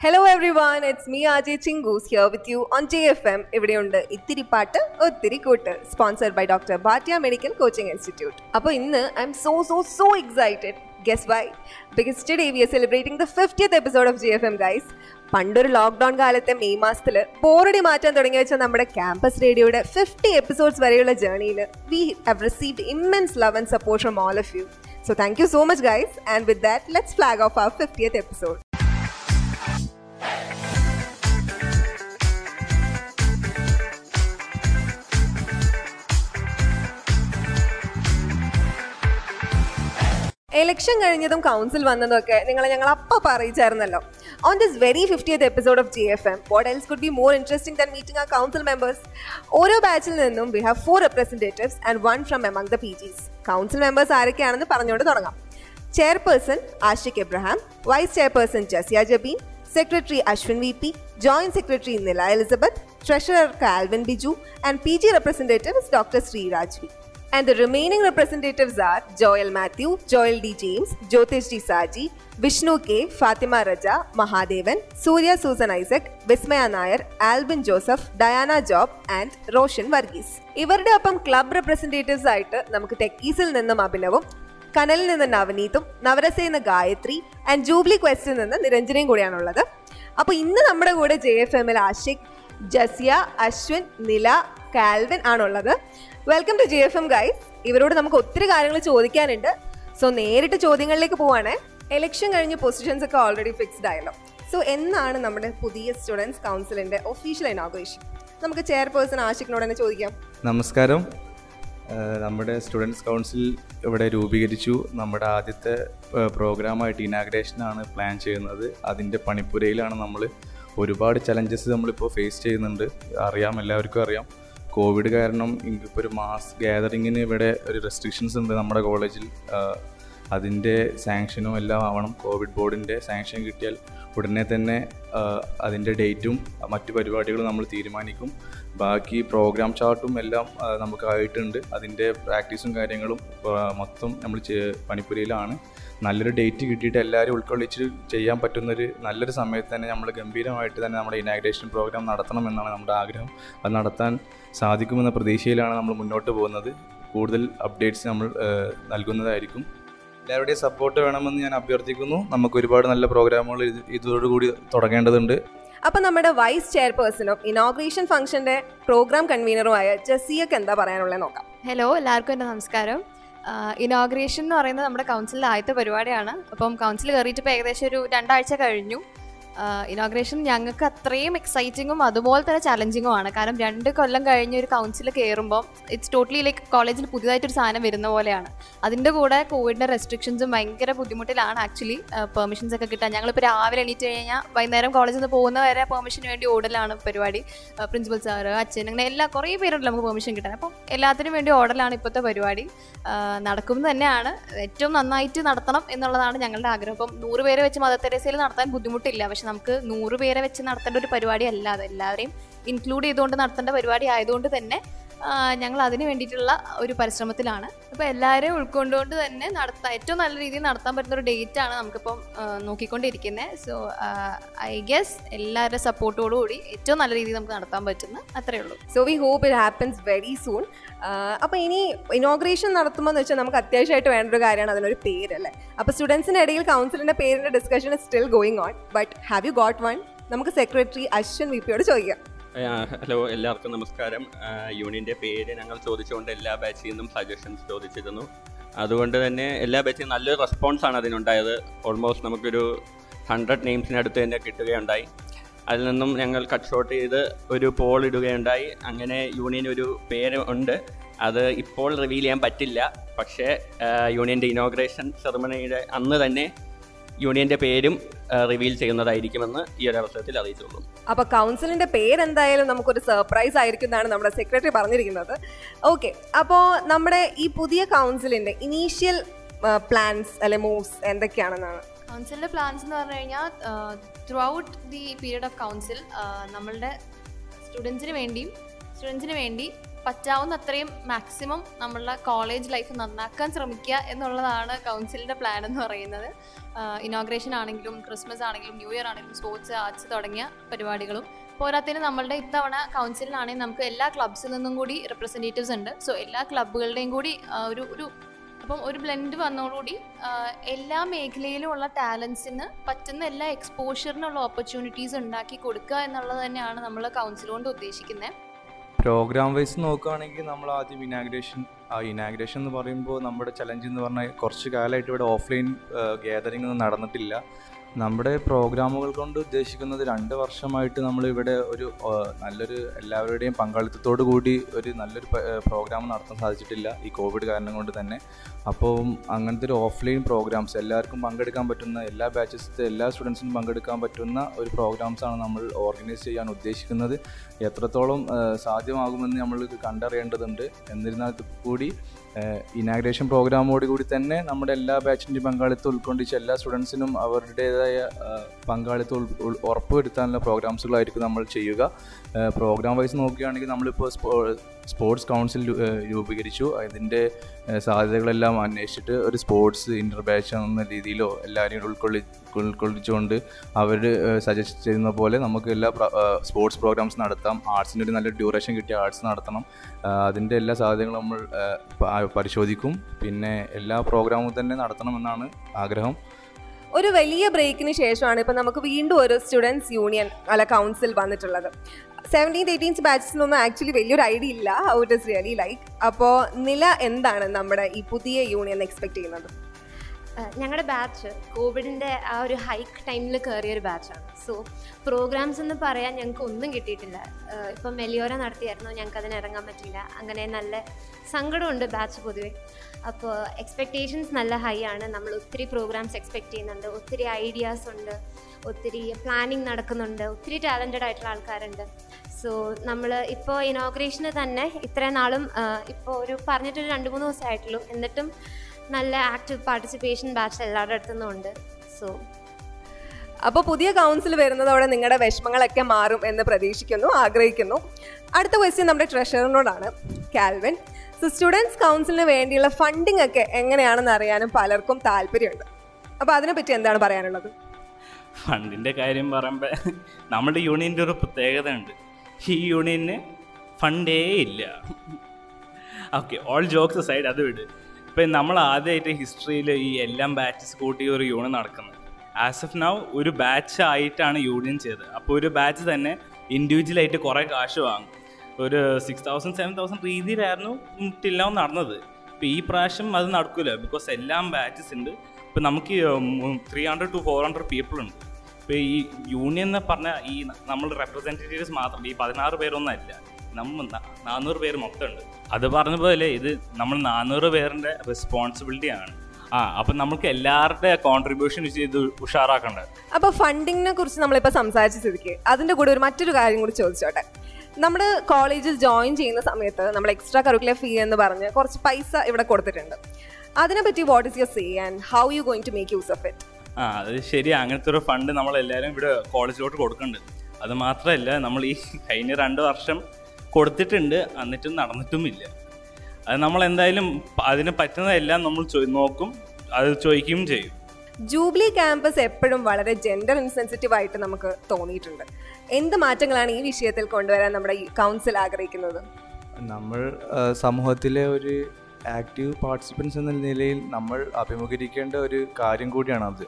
Hello everyone it's me RJ Chinkus here with you on J F M ഇവിടെയുണ്ട് ഇത്തിരി പാട്ട് ഒത്തിരി കൂട്ട് sponsored by doctor Bhatia medical coaching institute അപ്പോൾ ഇന്ന് I'm so so so excited guess why because today we are celebrating the fiftieth episode of G F M guys പണ്ടൊരു lockdown കാലത്തെ May മാസത്തിൽ പോറടി മാറ്റാൻ തുടങ്ങി വെച്ച നമ്മുടെ ക്യാമ്പസ് റേഡിയോയുടെ ഫിഫ്റ്റി എപ്പിസോഡ്സ് വരെയുള്ള ജേർണിയിൽ we have received immense love and support from all of you so thank you so much guys and with that let's flag off our fiftieth episode election കഴിഞ്ഞതും council വന്നതൊക്കെ നിങ്ങളെ ഞങ്ങൾ അപ്പം അറിയിച്ചായിരുന്നല്ലോ on this very fiftieth episode of G F M what else could be more interesting than meeting ആ council members ഓരോ ബാച്ചിൽ നിന്നും we have four representatives and one from among the PGs council members ആരൊക്കെയാണെന്ന് പറഞ്ഞുകൊണ്ട് തുടങ്ങാം. Chairperson Ashiq Abraham vice chairperson Jasiya Jabeen secretary Ashwin V P joint secretary Nila Elizabeth treasurer Calvin Biju and P G representative doctor Sreeraj V And the remaining representatives are Joel Matthew, Joel D. James, Jyotish D. Saji, Vishnu K, Fatima Raja, Mahadevan, Surya Susan Isaac, Vismaya Nair, Alvin Joseph, Diana Job and Roshan Varghese. ഇവരുടെ ഒപ്പം club representatives ആയിട്ട് നമുക്ക് ടെക്കീസിൽ നിന്നും അഭിനവും കനലിൽ നിന്ന് നവനീതും നവരസയിൽ നിന്ന് Gayathri and Jubilee ക്വസ്റ്റിൽ നിന്ന് നിരഞ്ജനയും കൂടിയാണുള്ളത് അപ്പോൾ ഇന്ന് നമ്മുടെ കൂടെ ജെ എഫ് എമ്മിൽ ആഷിഖ് ജസിയ അശ്വിൻ നില കാൽവിൻ ആണുള്ളത് welcome to G F M guys ഇവരോട് നമുക്ക് ഒത്തിരി കാര്യങ്ങൾ ചോദിക്കാനുണ്ട്. സോ നേരിട്ട് ചോദ്യങ്ങളിലേക്ക് പോവാണ്. എലക്ഷൻ കഴിഞ്ഞ് പൊസിഷൻസ് ഒക്കെ ഓൾറെഡി ഫിക്സ്ഡ് ആയല്ലോ. സോ എന്നാണ് നമ്മുടെ പുതിയ സ്റ്റുഡൻസ് കൗൺസിലിന്റെ ഒഫീഷ്യൽ ഇനോഗ്രേഷൻ നമുക്ക് ചെയർപേഴ്സൺ ആഷിഖിനോട് തന്നെ ചോദിക്കാം. നമസ്കാരം. നമ്മുടെ സ്റ്റുഡൻസ് കൗൺസിൽ ഇവിടെ രൂപീകരിച്ചു. നമ്മുടെ ആദ്യത്തെ പ്രോഗ്രാമായിട്ട് ഇനാഗ്രേഷനാണ് പ്ലാൻ ചെയ്യുന്നത്. അതിന്റെ പണിപ്പുരയിലാണ് നമ്മൾ ഒരുപാട് ചലഞ്ചസ് നമ്മളിപ്പോൾ ഫേസ് ചെയ്യുന്നുണ്ട്. അറിയാം എല്ലാവർക്കും അറിയാം. കോവിഡ് കാരണം ഇപ്പോൾ ഒരു മാസ് ഗ്യാതറിങ്ങിന് ഇവിടെ ഒരു റെസ്ട്രിക്ഷൻസ് ഉണ്ട് നമ്മുടെ കോളേജിൽ അതിന്റെ സാങ്ഷനും എല്ലാം ആവണം. കോവിഡ് ബോർഡിന്റെ സാങ്ഷൻ കിട്ടിയാൽ ഉടനെ തന്നെ അതിന്റെ ഡേറ്റും മറ്റു പരിപാടികളും നമ്മൾ തീരുമാനിക്കും. ബാക്കി പ്രോഗ്രാം ചാർട്ടും എല്ലാം നമുക്കായിട്ടുണ്ട് അതിന്റെ പ്രാക്ടീസും കാര്യങ്ങളും മൊത്തം നമ്മൾ പണിപ്പുരയിലാണ്. നല്ലൊരു ഡേറ്റ് കിട്ടിയിട്ട് എല്ലാവരും ഉൾക്കൊള്ളിച്ച് ചെയ്യാൻ പറ്റുന്നൊരു നല്ലൊരു സമയത്ത് തന്നെ നമ്മൾ ഗംഭീരമായിട്ട് തന്നെ നമ്മുടെ ഇനാഗ്രേഷൻ പ്രോഗ്രാം നടത്തണം എന്നാണ് നമ്മുടെ ആഗ്രഹം. അത് നടത്താൻ സാധിക്കുമെന്ന പ്രതീക്ഷയിലാണ് നമ്മൾ മുന്നോട്ട് പോകുന്നത്. കൂടുതൽ അപ്ഡേറ്റ്സ് നമ്മൾ നൽകുന്നതായിരിക്കും. എല്ലാവരുടെയും സപ്പോർട്ട് വേണമെന്ന് ഞാൻ അഭ്യർത്ഥിക്കുന്നു. നമുക്ക് ഒരുപാട് നല്ല പ്രോഗ്രാമുകൾ ഇത് ഇതോടുകൂടി തുടങ്ങേണ്ടതുണ്ട്. അപ്പൊ നമ്മുടെ വൈസ് ചെയർപേഴ്സണും ഇനോഗ്രേഷൻ ഫംഗ്ഷന്റെ പ്രോഗ്രാം കൺവീനറുമായ ജസിയക്ക് എന്താ പറയാനുള്ളത് നോക്കാം. ഹലോ എല്ലാവർക്കും എന്റെ നമസ്കാരം. ഇനോഗ്രേഷൻ എന്ന് പറയുന്നത് നമ്മുടെ കൗൺസിലിന്റെ ആദ്യത്തെ പരിപാടിയാണ്. അപ്പം കൗൺസിൽ കയറിയിട്ട് ഇപ്പോൾ ഏകദേശം ഒരു രണ്ടാഴ്ച കഴിഞ്ഞു. ഇനോഗ്രേഷൻ ഞങ്ങൾക്ക് അത്രയും എക്സൈറ്റിങ്ങും അതുപോലെ തന്നെ ചലഞ്ചിങ്ങും ആണ്. കാരണം രണ്ട് കൊല്ലം കഴിഞ്ഞ് ഒരു കൗൺസിൽ കയറുമ്പോൾ ഇറ്റ്സ് ടോട്ടലി ലൈക്ക് കോളേജിൽ പുതിയതായിട്ടൊരു സാധനം വരുന്ന പോലെയാണ്. അതിന്റെ കൂടെ കോവിഡിന്റെ റെസ്ട്രിക്ഷൻസും ഭയങ്കര ബുദ്ധിമുട്ടിലാണ് ആക്ച്വലി പെർമിഷൻസ് ഒക്കെ കിട്ടാൻ. ഞങ്ങളിപ്പോൾ രാവിലെ എണീറ്റ് കഴിഞ്ഞാൽ വൈകുന്നേരം കോളേജിൽ നിന്ന് പോകുന്ന വരെ പെർമിഷന് വേണ്ടി ഓടലാണ് പരിപാടി. പ്രിൻസിപ്പൽ സാറ് അച്ഛൻ അങ്ങനെ എല്ലാ കുറേ പേരുണ്ട് നമുക്ക് പെർമിഷൻ കിട്ടാൻ. അപ്പം എല്ലാത്തിനും വേണ്ടി ഓടലാണ് ഇപ്പോഴത്തെ പരിപാടി. നടക്കും തന്നെയാണ്. ഏറ്റവും നന്നായിട്ട് നടത്തണം എന്നുള്ളതാണ് ഞങ്ങളുടെ ആഗ്രഹം. അപ്പം നൂറ് പേരെ വെച്ച് മദർ തെരേസയിൽ നടത്താൻ ബുദ്ധിമുട്ടില്ല. പക്ഷെ നമുക്ക് നൂറ് പേരെ വെച്ച് നടത്തേണ്ട ഒരു പരിപാടി അല്ല അത് എല്ലാവരെയും ഇൻക്ലൂഡ് ചെയ്തുകൊണ്ട് നടത്തേണ്ട പരിപാടി ആയതുകൊണ്ട് തന്നെ ഞങ്ങൾ അതിന് വേണ്ടിയിട്ടുള്ള ഒരു പരിശ്രമത്തിലാണ്. അപ്പോൾ എല്ലാവരെയും ഉൾക്കൊണ്ടുകൊണ്ട് തന്നെ നടത്താൻ ഏറ്റവും നല്ല രീതിയിൽ നടത്താൻ പറ്റുന്ന ഒരു ഡേറ്റ് ആണ് നമുക്കിപ്പം നോക്കിക്കൊണ്ടിരിക്കുന്നത് സോ ഐ ഗെസ് എല്ലാവരുടെ സപ്പോർട്ടോടുകൂടി ഏറ്റവും നല്ല രീതിയിൽ നമുക്ക് നടത്താൻ പറ്റുന്ന അത്രേ ഉള്ളൂ. So we hope it happens very soon അപ്പോൾ ഇനി ഇനോഗ്രേഷൻ നടത്തുമ്പോൾ എന്ന് വെച്ചാൽ നമുക്ക് അത്യാവശ്യമായിട്ട് വേണ്ട ഒരു കാര്യമാണ് അതിനൊരു പേരല്ലേ? അപ്പോൾ സ്റ്റുഡൻസിന്റെ ഇടയിൽ കൗൺസിലിന്റെ പേരിന്റെ discussion still going on but have you got one നമുക്ക് സെക്രട്ടറി അശ്വിൻ വി പിയോട് ചോദിക്കാം. ഹലോ എല്ലാവർക്കും നമസ്കാരം. യൂണിയന്റെ പേര് ഞങ്ങൾ ചോദിച്ചുകൊണ്ട് എല്ലാ ബാച്ചിൽ നിന്നും സജഷൻസ് ചോദിച്ചിരുന്നു. അതുകൊണ്ട് തന്നെ എല്ലാ ബാച്ചിൽ നല്ലൊരു റെസ്പോൺസാണ് അതിനുണ്ടായത്. ഓൾമോസ്റ്റ് നമുക്കൊരു ഹൺഡ്രഡ് നെയിംസിനടുത്ത് തന്നെ കിട്ടുകയുണ്ടായി. അതിൽ നിന്നും ഞങ്ങൾ കട്ട് ഷോട്ട് ചെയ്ത് ഒരു പോൾ ഇടുകയുണ്ടായി. അങ്ങനെ യൂണിയൻ ഒരു പേര് ഉണ്ട്. അത് ഇപ്പോൾ റിവീൽ ചെയ്യാൻ പറ്റില്ല. പക്ഷേ യൂണിയന്റെ ഇനോഗ്രേഷൻ സെറമണിയുടെ അന്ന് തന്നെ യൂണിയന്റെ പേരും റിവീൽ ചെയ്യുന്നതായിരിക്കുമെന്ന് ഈ ഒരു അവസരത്തിൽ അറിയിച്ചുള്ളൂ. അപ്പൊ കൗൺസിലിന്റെ പേരെന്തായാലും നമുക്കൊരു സർപ്രൈസ് ആയിരിക്കും എന്നാണ് നമ്മുടെ സെക്രട്ടറി പറഞ്ഞിരിക്കുന്നത്. ഓക്കെ അപ്പോൾ നമ്മുടെ ഈ പുതിയ കൗൺസിലിന്റെ ഇനീഷ്യൽ പ്ലാൻസ് അല്ലെ മൂവ്സ് എന്തൊക്കെയാണെന്നാണ്? കൗൺസിലിന്റെ പ്ലാൻസ് എന്ന് പറഞ്ഞു കഴിഞ്ഞാൽ throughout the period of council നമ്മളുടെ സ്റ്റുഡൻസിന് വേണ്ടിയും സ്റ്റുഡൻസിന് വേണ്ടി പറ്റാവുന്ന അത്രയും മാക്സിമം നമ്മളുടെ കോളേജ് ലൈഫ് നന്നാക്കാൻ ശ്രമിക്കുക എന്നുള്ളതാണ് കൗൺസിലിന്റെ പ്ലാൻ എന്ന് പറയുന്നത്. ഇനോഗ്രേഷൻ ആണെങ്കിലും ക്രിസ്മസ് ആണെങ്കിലും ന്യൂ ഇയർ ആണെങ്കിലും സ്പോർട്സ് ആർട്സ് തുടങ്ങിയ പരിപാടികളും. പോരാത്തതിന് നമ്മളുടെ ഇത്തവണ കൗൺസിലിനാണെങ്കിൽ നമുക്ക് എല്ലാ ക്ലബ്സിൽ നിന്നും കൂടി റെപ്രസെന്റേറ്റീവ്സ് ഉണ്ട്. സോ എല്ലാ ക്ലബ്ബുകളുടെയും കൂടി ഒരു ഒരു അപ്പം ഒരു ബ്ലെൻഡ് വന്നതോടുകൂടി എല്ലാ മേഖലയിലുമുള്ള ടാലൻസിന് പറ്റുന്ന എല്ലാ എക്സ്പോഷറിനുള്ള ഓപ്പർച്യൂണിറ്റീസ് ഉണ്ടാക്കി കൊടുക്കുക എന്നുള്ളത് തന്നെയാണ് നമ്മൾ കൗൺസിൽ കൊണ്ട് ഉദ്ദേശിക്കുന്നത് പ്രോഗ്രാം വൈസ് നോക്കുകയാണെങ്കിൽ നമ്മൾ ആദ്യം ഇനാഗ്രേഷൻ ആ ഇനാഗ്രേഷൻ എന്ന് പറയുമ്പോൾ നമ്മുടെ ചലഞ്ച് എന്ന് പറഞ്ഞാൽ കുറച്ച് കാലമായിട്ട് ഇവിടെ ഓഫ്ലൈൻ ഗ്യാതറിംഗ് ഒന്നും നടന്നിട്ടില്ല. നമ്മുടെ പ്രോഗ്രാമുകൾ കൊണ്ട് ഉദ്ദേശിക്കുന്നത് രണ്ട് വർഷമായിട്ട് നമ്മൾ ഇവിടെ ഒരു നല്ലൊരു എല്ലാവരുടെയും പങ്കാളിത്തത്തോടു കൂടി ഒരു നല്ലൊരു പ്രോഗ്രാം നടത്താൻ സാധിച്ചിട്ടില്ല ഈ കോവിഡ് കാരണം കൊണ്ട് തന്നെ. അപ്പോൾ അങ്ങനത്തെ ഒരു ഓഫ്ലൈൻ പ്രോഗ്രാംസ് എല്ലാവർക്കും പങ്കെടുക്കാൻ പറ്റുന്ന എല്ലാ ബാച്ചസിലെ എല്ലാ സ്റ്റുഡൻസിനും പങ്കെടുക്കാൻ പറ്റുന്ന ഒരു പ്രോഗ്രാംസാണ് നമ്മൾ ഓർഗനൈസ് ചെയ്യാൻ ഉദ്ദേശിക്കുന്നത്. എത്രത്തോളം സാധ്യമാകുമെന്ന് നമ്മൾ കണ്ടറിയേണ്ടതുണ്ട്. എന്നിരുന്നാൽ കൂടി ഇനാഗ്രേഷൻ പ്രോഗ്രാമോട് കൂടി തന്നെ നമ്മുടെ എല്ലാ ബാച്ചിന്റെയും പങ്കാളിത്തം ഉൾക്കൊണ്ടിച്ച് എല്ലാ സ്റ്റുഡൻസിനും അവരുടേതായ പങ്കാളിത്തം ഉറപ്പുവരുത്താനുള്ള പ്രോഗ്രാംസുകളായിരിക്കും നമ്മൾ ചെയ്യുക. പ്രോഗ്രാം വൈസ് നോക്കുകയാണെങ്കിൽ നമ്മളിപ്പോൾ സ്പോർട്സ് കൗൺസിൽ രൂപീകരിച്ചു. അതിന്റെ സാധ്യതകളെല്ലാം അന്വേഷിച്ചിട്ട് ഒരു സ്പോർട്സ് ഇന്റർ ബാച്ച് എന്ന രീതിയിലോ എല്ലാവരെയും ഉൾക്കൊള്ളി ഉൾക്കൊള്ളിച്ചുകൊണ്ട് അവർ സജസ്റ്റ് ചെയ്യുന്ന പോലെ നമുക്ക് എല്ലാ സ്പോർട്സ് പ്രോഗ്രാംസ് നടത്താം. ആർട്സിന്റെ ഒരു നല്ല ഡ്യൂറേഷൻ കിട്ടിയ ആർട്സ് നടത്തണം. അതിന്റെ എല്ലാ സാധ്യതകളും നമ്മൾ പരിശോധിക്കും. പിന്നെ എല്ലാ പ്രോഗ്രാമും തന്നെ നടത്തണമെന്നാണ് ആഗ്രഹം. ഒരു വലിയ ബ്രേക്കിന് ശേഷമാണ് ഇപ്പം നമുക്ക് വീണ്ടും ഒരു സ്റ്റുഡൻസ് യൂണിയൻ അല്ല കൗൺസിൽ വന്നിട്ടുള്ളത്. സെവന്റീൻത് എയ്റ്റീൻത് ബാച്ചസിനൊന്നും ആക്ച്വലി വലിയൊരു ഐഡിയ ഇല്ല. How it is really like അപ്പോൾ നില എന്താണ് നമ്മുടെ ഈ പുതിയ യൂണിയൻ എക്സ്പെക്ട് ചെയ്യുന്നത്? ഞങ്ങളുടെ ബാച്ച് കോവിഡിന്റെ ആ ഒരു ഹൈക്ക് ടൈമിൽ കയറിയ ഒരു ബാച്ചാണ് സോ പ്രോഗ്രാംസ് എന്ന് പറയാൻ ഞങ്ങൾക്ക് ഒന്നും കിട്ടിയിട്ടില്ല. ഇപ്പം മെലിയോര നടത്തിയായിരുന്നു? ഞങ്ങൾക്ക് അതിന് ഇറങ്ങാൻ പറ്റിയില്ല. അങ്ങനെ നല്ല സങ്കടമുണ്ട് ബാച്ച് പൊതുവെ. അപ്പോൾ എക്സ്പെക്റ്റേഷൻസ് നല്ല ഹൈ ആണ്. നമ്മൾ ഒത്തിരി പ്രോഗ്രാംസ് എക്സ്പെക്റ്റ് ചെയ്യുന്നുണ്ട്. ഒത്തിരി ഐഡിയാസ് ഉണ്ട്. ഒത്തിരി പ്ലാനിങ് നടക്കുന്നുണ്ട്. ഒത്തിരി ടാലന്റഡ് ആയിട്ടുള്ള ആൾക്കാരുണ്ട്. സോ നമ്മൾ ഇപ്പോൾ ഇനോഗ്രേഷന് തന്നെ ഇത്രയും നാളും ഇപ്പോൾ ഒരു പറഞ്ഞിട്ടൊരു രണ്ട് മൂന്ന് ദിവസമായിട്ടുള്ളൂ എന്നിട്ടും നല്ല ആക്റ്റീവ് പാർട്ടിസിപ്പേഷൻ ബാച്ച് എല്ലാവരുടെ അടുത്തുനിന്നും ഉണ്ട്. സോ അപ്പോൾ പുതിയ കൗൺസിൽ വരുന്നതോടെ നിങ്ങളുടെ വിഷമങ്ങളൊക്കെ മാറും എന്ന് പ്രതീക്ഷിക്കുന്നു ആഗ്രഹിക്കുന്നു. അടുത്ത ക്വസ്റ്റ്യൻ നമ്മുടെ ട്രഷറിനോടാണ് കാൽവിൻ. സോ സ്റ്റുഡൻസ് കൗൺസിലിന് വേണ്ടിയുള്ള ഫണ്ടിങ് ഒക്കെ എങ്ങനെയാണെന്ന് അറിയാനും പലർക്കും താല്പര്യമുണ്ട്. അപ്പോൾ അതിനെപ്പറ്റി എന്താണ് പറയാനുള്ളത്? ഫണ്ടിന്റെ കാര്യം പറയുമ്പോൾ നമ്മുടെ യൂണിയന്റെ ഒരു പ്രത്യേകത ഉണ്ട് ഈ യൂണിയന് ഫണ്ടേ ഇല്ല. ഓക്കെ ഓൾ ജോക്സ് സൈഡ് അത് വിട്. ഇപ്പം നമ്മൾ ആദ്യമായിട്ട് ഹിസ്റ്ററിയിൽ ഈ എല്ലാം ബാച്ചസ് കൂട്ടി ഒരു യൂണിയൻ നടക്കുന്നത്. ആസ് ഓഫ് നൗ ഒരു ബാച്ച് ആയിട്ടാണ് യൂണിയൻ ചെയ്തത്. അപ്പോൾ ഒരു ബാച്ച് തന്നെ ഇൻഡിവിജ്വലായിട്ട് കുറേ കാശ് വാങ്ങും. ഒരു സിക്സ് തൗസൻഡ് സെവൻ തൗസൻഡ് രീതിയിലായിരുന്നു ടില്ലാം നടന്നത്. ഇപ്പോൾ ഈ പ്രാവശ്യം അത് നടക്കില്ല ബിക്കോസ് എല്ലാം ബാച്ചസ് ഉണ്ട്. ഇപ്പം നമുക്ക് three hundred to four hundred people ഉണ്ട്. ഇപ്പോൾ ഈ യൂണിയൻ എന്ന് പറഞ്ഞാൽ ഈ നമ്മൾ റെപ്രസെന്റേറ്റീവ്സ് മാത്രം ഈ പതിനാറ് പേരൊന്നും അല്ല നമ്മൾ നാനൂറ് പേര് മൊത്തമുണ്ട്. അത് പറഞ്ഞ പോലെ ഇത് നമ്മൾ നാനൂറ് പേരുടെ റെസ്പോൺസിബിലിറ്റി ആണ്. ആ അപ്പൊ നമുക്ക് എല്ലാവരുടെ കോൺട്രിബ്യൂഷൻ ചെയ്ത് ഉഷാറാക്കേണ്ടത് അപ്പോൾ ഫണ്ടിങ്ങിനെ കുറിച്ച് നമ്മളിപ്പോ സംസാരിച്ച അതിന്റെ കൂടെ ഒരു മറ്റൊരു കാര്യം കൂടി ചോദിച്ചോട്ടെ? നമ്മുടെ കോളേജിൽ ജോയിൻ ചെയ്യുന്ന സമയത്ത് നമ്മൾ എക്സ്ട്രാ കറിക്കുലർ ഫീ എന്ന് പറഞ്ഞ് കുറച്ച് പൈസ ഇവിടെ കൊടുത്തിട്ടുണ്ട്. അതിനെപ്പറ്റി what is your say and how you going to make use of it ആ അത് ശരി. അങ്ങനത്തെ ഒരു ഫണ്ട് നമ്മൾ എല്ലാവരും ഇവിടെ കോളേജിലോട്ട് കൊടുക്കുന്നുണ്ട്. അത് മാത്രമല്ല നമ്മൾ ഈ കഴിഞ്ഞ രണ്ട് വർഷം കൊടുത്തിട്ടുണ്ട്. എന്നിട്ടും നടന്നിട്ടുമില്ല. അത് നമ്മൾ എന്തായാലും അതിന് പറ്റുന്നതെല്ലാം നമ്മൾ നോക്കും. അത് ചോദിക്കുകയും ചെയ്യും. ജൂബിലി ക്യാമ്പസ് എപ്പോഴും വളരെ ജെൻഡർ ഇൻസെൻസിറ്റീവ് ആയിട്ട് നമുക്ക് തോന്നിയിട്ടുണ്ട്. എന്ത് മാറ്റങ്ങളാണ് ഈ വിഷയത്തിൽ കൊണ്ടുവരാൻ നമ്മുടെ കൗൺസിൽ ആഗ്രഹിക്കുന്നത്? നമ്മൾ സമൂഹത്തിലെ ഒരു ആക്റ്റീവ് പാർട്ടിസിപ്പൻസ് എന്ന നിലയിൽ നമ്മൾ അഭിമുഖീകരിക്കേണ്ട ഒരു കാര്യം കൂടിയാണത്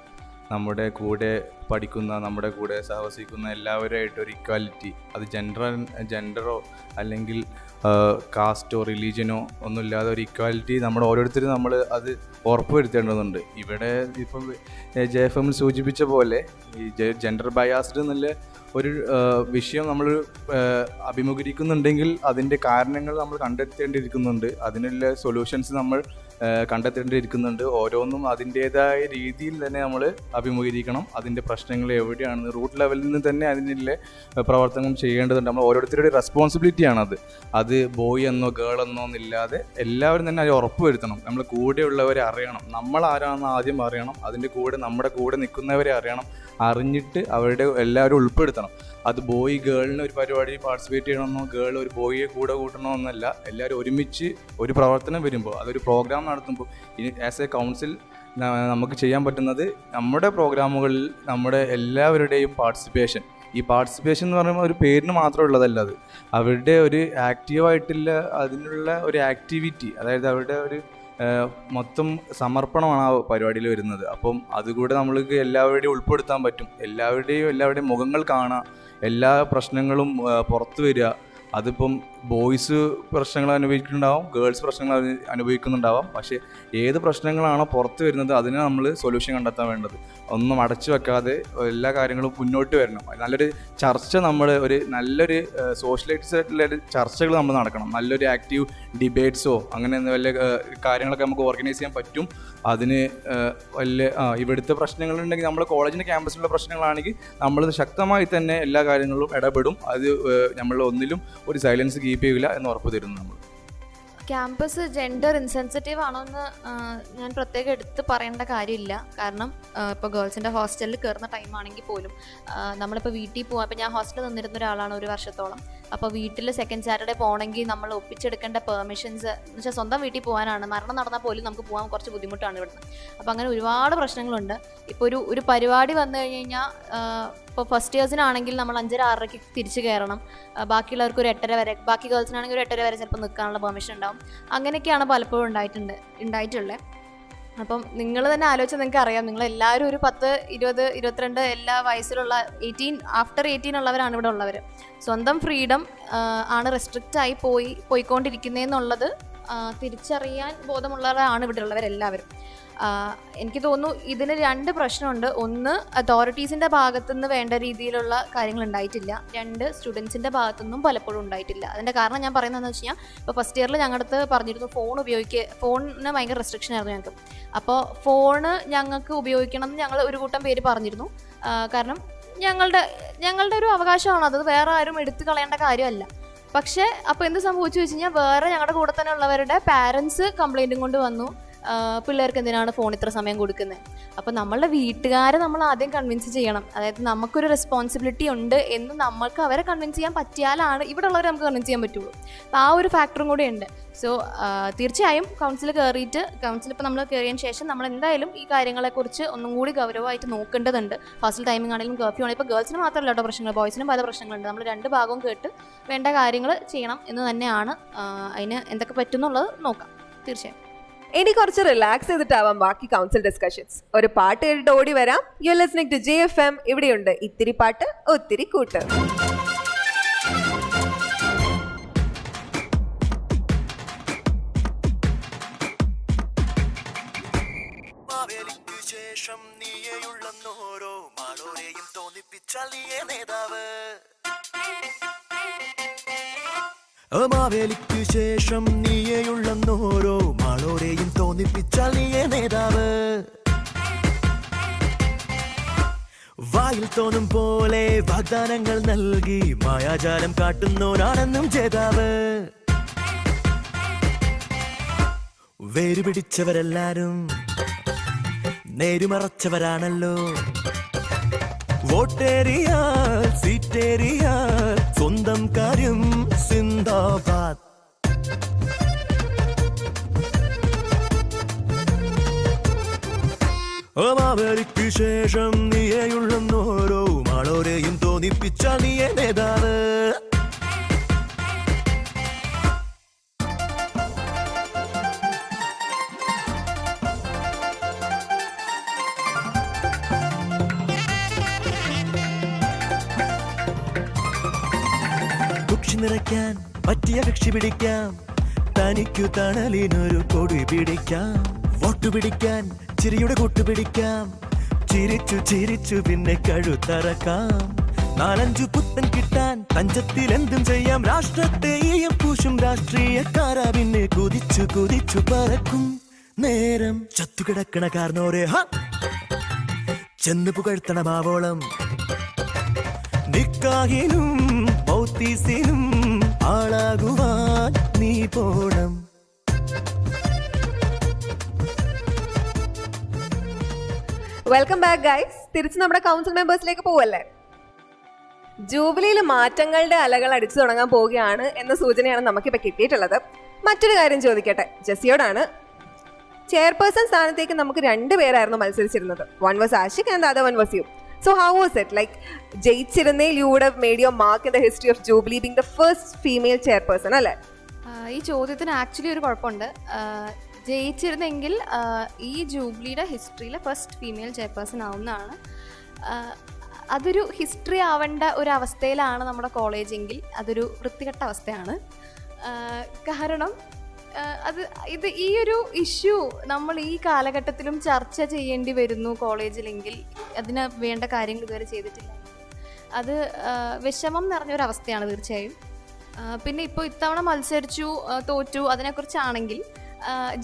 നമ്മുടെ കൂടെ പഠിക്കുന്ന നമ്മുടെ കൂടെ സഹവസിക്കുന്ന എല്ലാവരുമായിട്ട് ഒരു ഇക്വാലിറ്റി അത് ജെൻഡർ ജെൻഡറോ അല്ലെങ്കിൽ കാസ്റ്റോ റിലീജിയനോ ഒന്നുമില്ലാതെ ഒരു ഇക്വാലിറ്റി നമ്മൾ ഓരോരുത്തരും നമ്മൾ അത് ഉറപ്പുവരുത്തേണ്ടതുണ്ട്. ഇവിടെ ഇപ്പം ജെ എഫ് എമ്മിൽ സൂചിപ്പിച്ച പോലെ ഈ ജെൻഡർ ബയാസ്ഡ് എന്നുള്ള ഒരു വിഷയം നമ്മൾ അഭിമുഖീകരിക്കുന്നുണ്ടെങ്കിൽ അതിന്റെ കാരണങ്ങൾ നമ്മൾ കണ്ടെത്തേണ്ടിയിരിക്കുന്നുണ്ട്. അതിനുള്ള സൊല്യൂഷൻസ് നമ്മൾ കണ്ടെത്തേണ്ടിയിരിക്കുന്നുണ്ട്. ഓരോന്നും അതിന്റേതായ രീതിയിൽ തന്നെ നമ്മൾ അഭിമുഖീകരിക്കണം. അതിന്റെ പ്രശ്നങ്ങൾ എവിടെയാണെന്ന് റൂട്ട് ലെവലിൽ നിന്ന് തന്നെ അതിനുള്ള പ്രവർത്തനം ചെയ്യേണ്ടതുണ്ട്. നമ്മൾ ഓരോരുത്തരുടെ റെസ്പോൺസിബിലിറ്റിയാണത്. അത് ബോയ് എന്നോ ഗേൾ എന്നോ എന്നില്ലാതെ എല്ലാവരും തന്നെ അത് ഉറപ്പുവരുത്തണം. നമ്മൾ കൂടെയുള്ളവരെ അറിയണം. നമ്മൾ ആരാണെന്ന് ആദ്യം അറിയണം. അതിന്റെ കൂടെ നമ്മുടെ കൂടെ നിൽക്കുന്നവരെ അറിയണം. അറിഞ്ഞിട്ട് അവരുടെ എല്ലാവരും ഉൾപ്പെടുത്തണം. അത് ബോയ് ഗേളിന് ഒരു പരിപാടി പാർട്ടിസിപ്പേറ്റ് ചെയ്യണമെന്നോ ഗേൾ ഒരു ബോയിയെ കൂടെ കൂട്ടണമെന്നല്ല എല്ലാവരും ഒരുമിച്ച് ഒരു പ്രവർത്തനം വരുമ്പോൾ അതൊരു പ്രോഗ്രാം നടത്തുമ്പോൾ ഇനി ആസ് എ കൗൺസിൽ നമുക്ക് ചെയ്യാൻ പറ്റുന്നത് നമ്മുടെ പ്രോഗ്രാമുകളിൽ നമ്മുടെ എല്ലാവരുടെയും പാർട്ടിസിപ്പേഷൻ ഈ പാർട്ടിസിപ്പേഷൻ എന്ന് പറയുമ്പോൾ ഒരു പേരിന് മാത്രമേ ഉള്ളതല്ല അത്. അവരുടെ ഒരു ആക്റ്റീവായിട്ടുള്ള അതിനുള്ള ഒരു ആക്ടിവിറ്റി അതായത് അവരുടെ ഒരു മൊത്തം സമർപ്പണമാണ് ആ പരിപാടിയിൽ വരുന്നത്. അപ്പം അതുകൂടെ നമ്മൾക്ക് എല്ലാവരുടെയും ഉൾപ്പെടുത്താൻ പറ്റും. എല്ലാവരുടെയും എല്ലാവരുടെയും മുഖങ്ങൾ കാണാം എല്ലാ പ്രശ്നങ്ങളും പുറത്തു വരിക. അതിപ്പം ബോയ്സ് പ്രശ്നങ്ങൾ അനുഭവിക്കുന്നുണ്ടാവും ഗേൾസ് പ്രശ്നങ്ങൾ അനു- അനുഭവിക്കുന്നുണ്ടാവാം. പക്ഷേ ഏത് പ്രശ്നങ്ങളാണോ പുറത്ത് വരുന്നത് അതിന് നമ്മൾ സൊല്യൂഷൻ കണ്ടെത്താൻ വേണ്ടത്. ഒന്നും അടച്ചു വെക്കാതെ എല്ലാ കാര്യങ്ങളും മുന്നോട്ട് വരണം. നല്ലൊരു ചർച്ച നമ്മൾ ഒരു നല്ലൊരു സോഷ്യലൈറ്റ്സ് ആയിട്ടുള്ള ചർച്ചകൾ നമ്മൾ നടക്കണം. നല്ലൊരു ആക്റ്റീവ് ഡിബേറ്റ്സോ അങ്ങനെ വല്ല കാര്യങ്ങളൊക്കെ നമുക്ക് ഓർഗനൈസ് ചെയ്യാൻ പറ്റും. അതിന് വല്ല ഇവിടുത്തെ പ്രശ്നങ്ങളുണ്ടെങ്കിൽ നമ്മൾ കോളേജിന്റെ ക്യാമ്പസിലുള്ള പ്രശ്നങ്ങളാണെങ്കിൽ നമ്മൾ ശക്തമായി തന്നെ എല്ലാ കാര്യങ്ങളും ഇടപെടും. അത് നമ്മൾ ഒന്നിലും ഒരു സൈലൻസ് കീപ്പ് ചെയ്യില്ല എന്ന് ഉറപ്പ് തരുന്നു നമ്മൾ ക്യാമ്പസ് ജെൻഡർ ഇൻസെൻസിറ്റീവ് ആണോ എന്ന് ഞാൻ പ്രത്യേകം എടുത്ത് പറയേണ്ട കാര്യമില്ല. കാരണം ഇപ്പോൾ ഗേൾസിന്റെ ഹോസ്റ്റലിൽ കയറുന്ന ടൈം ആണെങ്കിൽ പോലും നമ്മളിപ്പോൾ വീട്ടിൽ പോകാം ഇപ്പോൾ ഞാൻ ഹോസ്റ്റലിൽ നിന്നിരുന്ന ഒരാളാണ് ഒരു വർഷത്തോളം. അപ്പോൾ വീട്ടിൽ സെക്കൻഡ് സാറ്റർഡേ പോകണമെങ്കിൽ നമ്മൾ ഒപ്പിച്ചെടുക്കേണ്ട പെർമിഷൻസ് എന്ന് വെച്ചാൽ സ്വന്തം വീട്ടിൽ പോകാനാണ് മരണം നടന്നാൽ പോലും നമുക്ക് പോകാൻ കുറച്ച് ബുദ്ധിമുട്ടാണ് ഇവിടുന്ന്. അപ്പോൾ അങ്ങനെ ഒരുപാട് പ്രശ്നങ്ങളുണ്ട്. ഇപ്പോൾ ഒരു ഒരു പരിപാടി വന്നു കഴിഞ്ഞ് കഴിഞ്ഞാൽ ഇപ്പോൾ ഫസ്റ്റ് ഇയേഴ്സിനാണെങ്കിൽ നമ്മൾ അഞ്ചര ആറരയ്ക്ക് തിരിച്ച് കയറണം ബാക്കിയുള്ളവർക്ക് ഒരു എട്ടര വരെ ബാക്കി ഗേൾസിനാണെങ്കിൽ ഒരു എട്ടര വരെ ചിലപ്പോൾ നിൽക്കാനുള്ള പെർമിഷൻ ഉണ്ടാവും. അങ്ങനെയൊക്കെയാണ് പലപ്പോഴും ഉണ്ടായിട്ടുണ്ട് ഉണ്ടായിട്ടുള്ളത് അപ്പം നിങ്ങൾ തന്നെ ആലോചിച്ച് നിങ്ങൾക്ക് അറിയാം. നിങ്ങൾ എല്ലാവരും ഒരു പത്ത് ഇരുപത് ഇരുപത്തിരണ്ട് എല്ലാ വയസ്സിലുള്ള എയ്റ്റീൻ ആഫ്റ്റർ എയ്റ്റീൻ ഉള്ളവരാണ് ഇവിടെ ഉള്ളവർ. സ്വന്തം ഫ്രീഡം ആണ് റെസ്ട്രിക്റ്റ് ആയി പോയി പോയിക്കൊണ്ടിരിക്കുന്നതെന്നുള്ളത് തിരിച്ചറിയാൻ ബോധമുള്ളവരാണ് ഇവിടെ ഉള്ളവരെല്ലാവരും. എനിക്ക് തോന്നുന്നു ഇതിന് രണ്ട് പ്രശ്നമുണ്ട്. ഒന്ന് അതോറിറ്റീസിന്റെ ഭാഗത്തുനിന്ന് വേണ്ട രീതിയിലുള്ള കാര്യങ്ങൾ ഉണ്ടായിട്ടില്ല. രണ്ട് സ്റ്റുഡൻസിന്റെ ഭാഗത്തുനിന്നും പലപ്പോഴും ഉണ്ടായിട്ടില്ല. അതിന്റെ കാരണം ഞാൻ പറയുന്നതെന്ന് വെച്ച് കഴിഞ്ഞാൽ ഇപ്പോൾ ഫസ്റ്റ് ഇയറിൽ ഞങ്ങളുടെ അടുത്ത് പറഞ്ഞിരുന്നു ഫോൺ ഉപയോഗിക്കുക ഫോണിന് ഭയങ്കര റെസ്ട്രിക്ഷൻ ആയിരുന്നു ഞങ്ങൾക്ക് അപ്പോൾ ഫോണ് ഞങ്ങൾക്ക് ഉപയോഗിക്കണം എന്ന് ഞങ്ങൾ ഒരു കൂട്ടം പേര് പറഞ്ഞിരുന്നു. കാരണം ഞങ്ങളുടെ ഞങ്ങളുടെ ഒരു അവകാശമാണ്. അത് വേറെ ആരും എടുത്തു കളയേണ്ട കാര്യമല്ല. പക്ഷേ അപ്പോൾ എന്ത് സംഭവിച്ചു വെച്ച് കഴിഞ്ഞാൽ വേറെ ഞങ്ങളുടെ കൂടെ തന്നെ ഉള്ളവരുടെ പാരൻസ് കംപ്ലൈന്റും കൊണ്ട് വന്നു. പിള്ളേർക്ക് എന്തിനാണ് ഫോൺ ഇത്ര സമയം കൊടുക്കുന്നത് അപ്പോൾ നമ്മളുടെ വീട്ടുകാരെ നമ്മൾ ആദ്യം കൺവിൻസ് ചെയ്യണം. അതായത് നമുക്കൊരു റെസ്പോൺസിബിലിറ്റി ഉണ്ട് എന്ന് നമ്മൾക്ക് അവരെ കൺവിൻസ് ചെയ്യാൻ പറ്റിയാലാണ് ഇവിടെ ഉള്ളവരെ നമുക്ക് കൺവിൻസ് ചെയ്യാൻ പറ്റുള്ളൂ. അപ്പോൾ ആ ഒരു ഫാക്ടറും കൂടെ ഉണ്ട്. സോ തീർച്ചയായും കൗൺസിൽ കയറിയിട്ട് കൗൺസിൽ ഇപ്പോൾ നമ്മൾ കയറിയതിന് ശേഷം നമ്മൾ എന്തായാലും ഈ കാര്യങ്ങളെക്കുറിച്ച് ഒന്നും കൂടി ഗൗരവമായിട്ട് നോക്കേണ്ടതുണ്ട്. ഹോസ്റ്റൽ ടൈമിംഗ് ആണെങ്കിലും കർഫ്യൂ ആണെങ്കിലും ഇപ്പോൾ ഗേൾസിന് മാത്രമല്ല കേട്ടോ പ്രശ്നങ്ങൾ. ബോയ്സിനും പല പ്രശ്നങ്ങളുണ്ട്. നമ്മൾ രണ്ട് ഭാഗവും കേട്ട് വേണ്ട കാര്യങ്ങൾ ചെയ്യണം എന്ന് തന്നെയാണ് അതിന് എന്തൊക്കെ പറ്റുന്നുള്ളത് നോക്കാം. തീർച്ചയായും. ഇനി കുറച്ച് റിലാക്സ് ചെയ്തിട്ടാവാം ബാക്കി കൗൺസിൽ ഡിസ്കഷൻസ് ഒരു പാട്ട് കേട്ടിട്ട് ഓടി വരാം. You listening to J F M ഇവിടെയുണ്ട് ഇത്തിരി പാട്ട് ഒത്തിരി കൂട്ട്. ശേഷം നീയെയുള്ളോരോ മാളോരെയും തോന്നിപ്പിച്ചാൽ നീയേ നേതാവ്. ആ മാവേലിക്ക് ശേഷം നീയെയുള്ളോരോ മാളോരെയും തോന്നിപ്പിച്ചാൽ നീയേ നേതാവ്. വായിൽ തോന്നും പോലെ വാഗ്ദാനങ്ങൾ നൽകി മായാജാലം കാട്ടുന്നോനാണെന്നും ജേതാവ്. വേരുപിടിച്ചവരെല്ലാരും നേരുമറച്ചവരാണല്ലോ. വോട്ടേറിയാൽ സീറ്റേറിയാൽ സ്വന്തം കാര്യം സിന്ദാബാദ്. അമാവരിക്ക് ശേഷം നീയെയുള്ളോരോ മാളോരെയും തോന്നിപ്പിച്ച നീയെ നേതാവ്. നിറയ്ക്കാൻ പറ്റിയ കക്ഷി പിടിക്കാം. തനിക്കു തണലിനൊരു കൊടി പിടിക്കാം. വോട്ട് പിടിക്കാൻ ചിരിയുടെ കൂട്ടു പിടിക്കാം. ചിരിച്ചു ചിരിച്ചു പിന്നെ കഴുത്തറക്കാം. നാലഞ്ചു പുത്തൻ കിട്ടാൻ തഞ്ചത്തിൽ എന്തും ചെയ്യാം. രാഷ്ട്രത്തെയും പൂശും രാഷ്ട്രീയക്കാരാ. പിന്നെ കുതിച്ചു കുതിച്ചു പറക്കും. നേരം ചത്തുകിടക്കണ കാരണോരെ ഹ! ചെന്ന് പുകഴ്ത്തണമാവോളം നിക്കാഹിനും പൗത്തീസിനും ആളാകുവാൻ നീ പോണം. വെൽക്കം ബാക്ക് ഗൈസ് തിരിച്ച് നമ്മുടെ കൗൺസിൽ മെമ്പേഴ്സിലേക്ക് പോവല്ലേ? ജൂബിലിയിൽ മാറ്റങ്ങളുടെ അലകൾ അടിച്ചു തുടങ്ങാൻ പോവുകയാണ് എന്ന സൂചനയാണ് നമുക്കിപ്പോൾ കിട്ടിയിട്ടുള്ളത്. മറ്റൊരു കാര്യം ചോദിക്കട്ടെ. ജെസ്സിയോടാണ്. ചെയർപേഴ്സൺ സ്ഥാനത്തേക്ക് നമുക്ക് രണ്ട് പേരായിരുന്നു മത്സരിച്ചിരുന്നത്. One was Ashik and other one was you so how was it like ജയിച്ചിരുന്നേ you would have made your mark in the history of Jubilee being the first female chairperson അല്ലേ? ഈ ചോദ്യത്തിന് ആക്ച്വലി ഒരു കുഴപ്പമുണ്ട്. ജയിച്ചിരുന്നെങ്കിൽ ഈ ജൂബിലിയുടെ ഹിസ്റ്ററിയിലെ ഫസ്റ്റ് ഫീമെയിൽ ചെയർപേഴ്സൺ ആവുന്നതാണ്. അതൊരു ഹിസ്റ്ററി ആവേണ്ട ഒരു അവസ്ഥയിലാണ് നമ്മുടെ കോളേജെങ്കിൽ അതൊരു വൃത്തികെട്ട അവസ്ഥയാണ്. കാരണം അത് ഇത് ഈ ഒരു ഇഷ്യൂ നമ്മൾ ഈ കാലഘട്ടത്തിലും ചർച്ച ചെയ്യേണ്ടി വരുന്നു കോളേജിലെങ്കിൽ അതിന് വേണ്ട കാര്യങ്ങൾ ഇതുവരെ ചെയ്തിട്ടില്ല. അത് വിഷമം നിറഞ്ഞൊരവസ്ഥയാണ് തീർച്ചയായും. പിന്നെ ഇപ്പോൾ ഇത്തവണ മത്സരിച്ചു തോറ്റു അതിനെക്കുറിച്ചാണെങ്കിൽ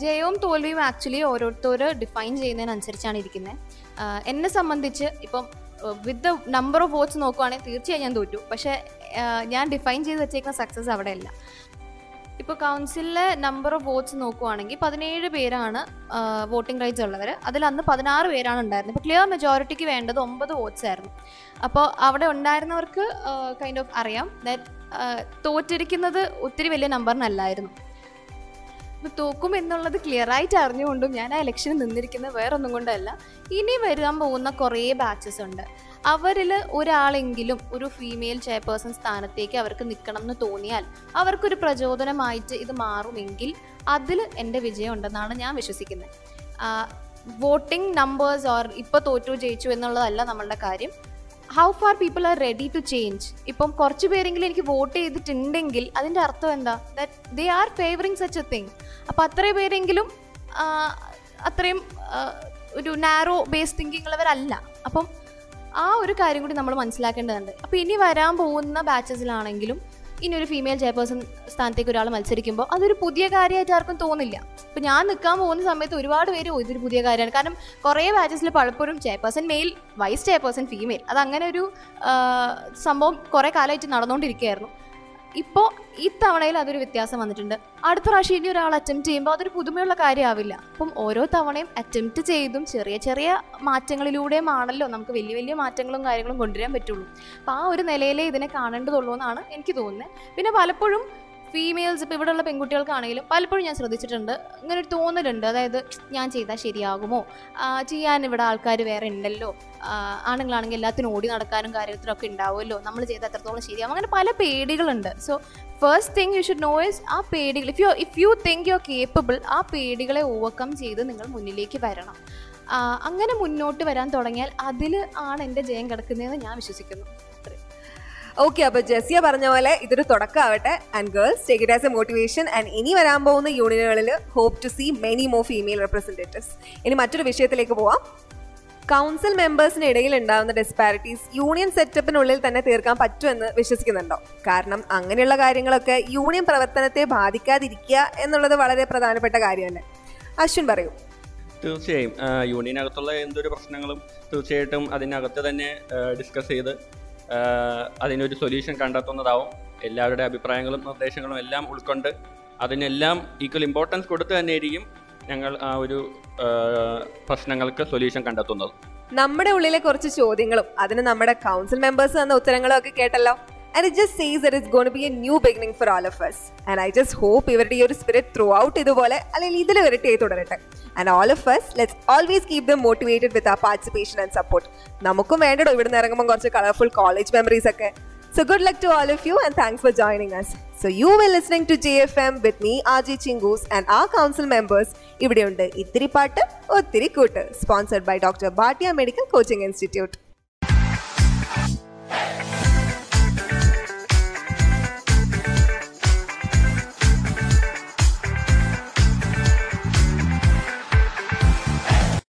ജയവും തോൽവിയും ആക്ച്വലി ഓരോരുത്തർ ഡിഫൈൻ ചെയ്യുന്നതിനനുസരിച്ചാണ് ഇരിക്കുന്നത് എന്നെ സംബന്ധിച്ച് ഇപ്പം with the number of votes നോക്കുവാണെങ്കിൽ തീർച്ചയായും ഞാൻ തോറ്റു. പക്ഷേ ഞാൻ ഡിഫൈൻ ചെയ്ത് വെച്ചേക്കുന്ന സക്സസ് അവിടെയല്ല. ഇപ്പോൾ കൗൺസിലിലെ നമ്പർ ഓഫ് വോട്ട്സ് നോക്കുവാണെങ്കിൽ പതിനേഴ് പേരാണ് വോട്ടിംഗ് റൈറ്റ്സ് ഉള്ളവർ അതിൽ അന്ന് പതിനാറ് പേരാണ് ഉണ്ടായിരുന്നത് ഇപ്പോൾ ക്ലിയർ മെജോറിറ്റിക്ക് വേണ്ടത് ഒമ്പത് വോട്ട്സ് ആയിരുന്നു. അപ്പോൾ അവിടെ ഉണ്ടായിരുന്നവർക്ക് കൈൻഡ് ഓഫ് അറിയാം ദാറ്റ് തോറ്റിരിക്കുന്നത് ഒത്തിരി വലിയ നമ്പറിനല്ലായിരുന്നു അപ്പോൾ തോക്കും എന്നുള്ളത് ക്ലിയർ ആയിട്ട് അറിഞ്ഞുകൊണ്ടും ഞാൻ ആ ഇലക്ഷന് നിന്നിരിക്കുന്നത് വേറൊന്നും കൊണ്ടല്ല. ഇനി വരാൻ പോകുന്ന കുറേ ബാച്ചസ് ഉണ്ട്. അവരിൽ ഒരാളെങ്കിലും ഒരു ഫീമെയിൽ ചെയർപേഴ്സൺ സ്ഥാനത്തേക്ക് അവർക്ക് നിൽക്കണം എന്ന് തോന്നിയാൽ അവർക്കൊരു പ്രചോദനമായിട്ട് ഇത് മാറുമെങ്കിൽ അതിൽ എന്റെ വിജയം ഉണ്ടെന്നാണ് ഞാൻ വിശ്വസിക്കുന്നത്. വോട്ടിംഗ് നമ്പേഴ്സ് ഓർ ഇപ്പോൾ തോറ്റു ജയിച്ചു എന്നുള്ളതല്ല നമ്മളുടെ കാര്യം. How far people are ready to change ഇപ്പം കുറച്ച് പേരെങ്കിലും എനിക്ക് വോട്ട് ചെയ്തിട്ടുണ്ടെങ്കിൽ അതിന്റെ അർത്ഥം എന്താ? That they are favouring such a thing അപ്പം അത്രയും പേരെങ്കിലും അത്രയും ഒരു നാരോ ബേസ് തിങ്കിങ് ഉള്ളവരല്ല. അപ്പം ആ ഒരു കാര്യം കൂടി നമ്മൾ മനസ്സിലാക്കേണ്ടതുണ്ട്. അപ്പോൾ ഇനി വരാൻ പോകുന്ന ബാച്ചസിലാണെങ്കിലും ഇനി ഒരു ഫീമെയിൽ ചെയർപേഴ്സൺ സ്ഥാനത്തേക്ക് ഒരാൾ മത്സരിക്കുമ്പോൾ അതൊരു പുതിയ കാര്യമായിട്ട് ആർക്കും തോന്നില്ല. അപ്പം ഞാൻ നിൽക്കാൻ പോകുന്ന സമയത്ത് ഒരുപാട് പേര് ഇതൊരു പുതിയ കാര്യമാണ്. കാരണം കുറേ ബാച്ചസിൽ പലപ്പോഴും chairperson male vice chairperson female അത് അങ്ങനെ ഒരു സംഭവം കുറേ കാലമായിട്ട് നടന്നുകൊണ്ടിരിക്കുകയായിരുന്നു ഇപ്പോൾ ഈ തവണയിൽ അതൊരു വ്യത്യാസം വന്നിട്ടുണ്ട്. അടുത്ത പ്രാവശ്യം ഇനി ഒരാൾ അറ്റംപ്റ്റ് ചെയ്യുമ്പോൾ അതൊരു പുതുമയുള്ള കാര്യമാവില്ല അപ്പം ഓരോ തവണയും അറ്റംപ്റ്റ് ചെയ്തും ചെറിയ ചെറിയ മാറ്റങ്ങളിലൂടെയും ആണല്ലോ നമുക്ക് വലിയ വലിയ മാറ്റങ്ങളും കാര്യങ്ങളും കൊണ്ടുവരാൻ പറ്റുള്ളൂ. അപ്പോൾ ആ ഒരു നിലയിലേ ഇതിനെ കാണേണ്ടതുള്ളൂ എന്നാണ് എനിക്ക് തോന്നുന്നത്. പിന്നെ പലപ്പോഴും ഫീമെയിൽസ് ഇപ്പോൾ ഇവിടെയുള്ള പെൺകുട്ടികൾക്കാണെങ്കിലും പലപ്പോഴും ഞാൻ ശ്രദ്ധിച്ചിട്ടുണ്ട്. ഇങ്ങനെ ഒരു തോന്നലുണ്ട്. അതായത് ഞാൻ ചെയ്താൽ ശരിയാകുമോ? ചെയ്യാൻ ഇവിടെ ആൾക്കാർ വേറെ ഉണ്ടല്ലോ. ആണുങ്ങളാണെങ്കിൽ എല്ലാത്തിനും ഓടി നടക്കാനും കാര്യത്തിലൊക്കെ ഉണ്ടാവുമല്ലോ. നമ്മൾ ചെയ്താൽ എത്രത്തോളം ശരിയാവും? അങ്ങനെ പല പേടികളുണ്ട്. So first thing you should know is ആ പേടികൾ if you if you think you are capable ആ പേടികളെ ഓവർകം ചെയ്ത് നിങ്ങൾ മുന്നിലേക്ക് വരണം. അങ്ങനെ മുന്നോട്ട് വരാൻ തുടങ്ങിയാൽ അതിൽ ആണ് എന്റെ ജയം കിടക്കുന്നതെന്ന് ഞാൻ വിശ്വസിക്കുന്നു. ഓക്കെ അപ്പൊ ജെസിയ പറഞ്ഞ പോലെ ഇതൊരു തുടക്കമാവട്ടെ. And girls take it as a motivation and ഇനി വരാൻ പോകുന്ന യൂണിയനുകളിൽ hope to see many more female representatives ഇനി മറ്റൊരു വിഷയത്തിലേക്ക് പോവാം. കൗൺസിൽ മെമ്പേഴ്സിന് ഇടയിൽ ഉണ്ടാകുന്ന ഡിസ്പാരിറ്റീസ് യൂണിയൻ സെറ്റപ്പിനുള്ളിൽ തന്നെ തീർക്കാൻ പറ്റുമെന്ന് വിശ്വസിക്കുന്നുണ്ടോ? കാരണം അങ്ങനെയുള്ള കാര്യങ്ങളൊക്കെ യൂണിയൻ പ്രവർത്തനത്തെ ബാധിക്കാതിരിക്കുക എന്നുള്ളത് വളരെ പ്രധാനപ്പെട്ട കാര്യമല്ലേ അശ്വിൻ പറയൂ. തീർച്ചയായും യൂണിയനകത്തുള്ള എന്തൊരു പ്രശ്നങ്ങളും തീർച്ചയായിട്ടും അതിനകത്ത് തന്നെ ഡിസ്കസ് ചെയ്ത് അതിനൊരു സൊല്യൂഷൻ കണ്ടെത്തുന്നതാവും. എല്ലാവരുടെ അഭിപ്രായങ്ങളും നിർദ്ദേശങ്ങളും എല്ലാം ഉൾക്കൊണ്ട് അതിനെല്ലാം ഈക്വൽ ഇമ്പോർട്ടൻസ് കൊടുത്ത് തന്നെയായിരിക്കും ഞങ്ങൾ ആ ഒരു പ്രശ്നങ്ങൾക്ക് സൊല്യൂഷൻ കണ്ടെത്തുന്നത്. നമ്മുടെ ഉള്ളിലെ കുറച്ച് ചോദ്യങ്ങളും അതിന് നമ്മുടെ കൗൺസിൽ മെമ്പേഴ്സ് തന്ന ഉത്തരങ്ങളും ഒക്കെ കേട്ടല്ലോ? And it just says that it's gonna be a new beginning for all of us and I just hope ഇവരുടെ ഈ ഒരു സ്പിരിറ്റ് ത്രൂ ഔട്ട് ഇതുപോലെ അല്ലെങ്കിൽ ഇതിൽ വരട്ടെ തുടരട്ടെ. And all of us let's always keep them motivated with ആ participation and support നമുക്കും വേണ്ടടോ നിന്ന് ഇറങ്ങുമ്പോൾ കുറച്ച് കളർഫുൾ കോളേജ് മെമ്മറീസ് ഒക്കെ. So good luck to all of you and thanks for joining us. So you were listening to JFM with me, RJ Chingus and our council members. ഇവിടെയുണ്ട് ഇത്തിരി പാട്ട് ഒത്തിരി കൂട്ട്. Sponsored by doctor Bhatia medical coaching institute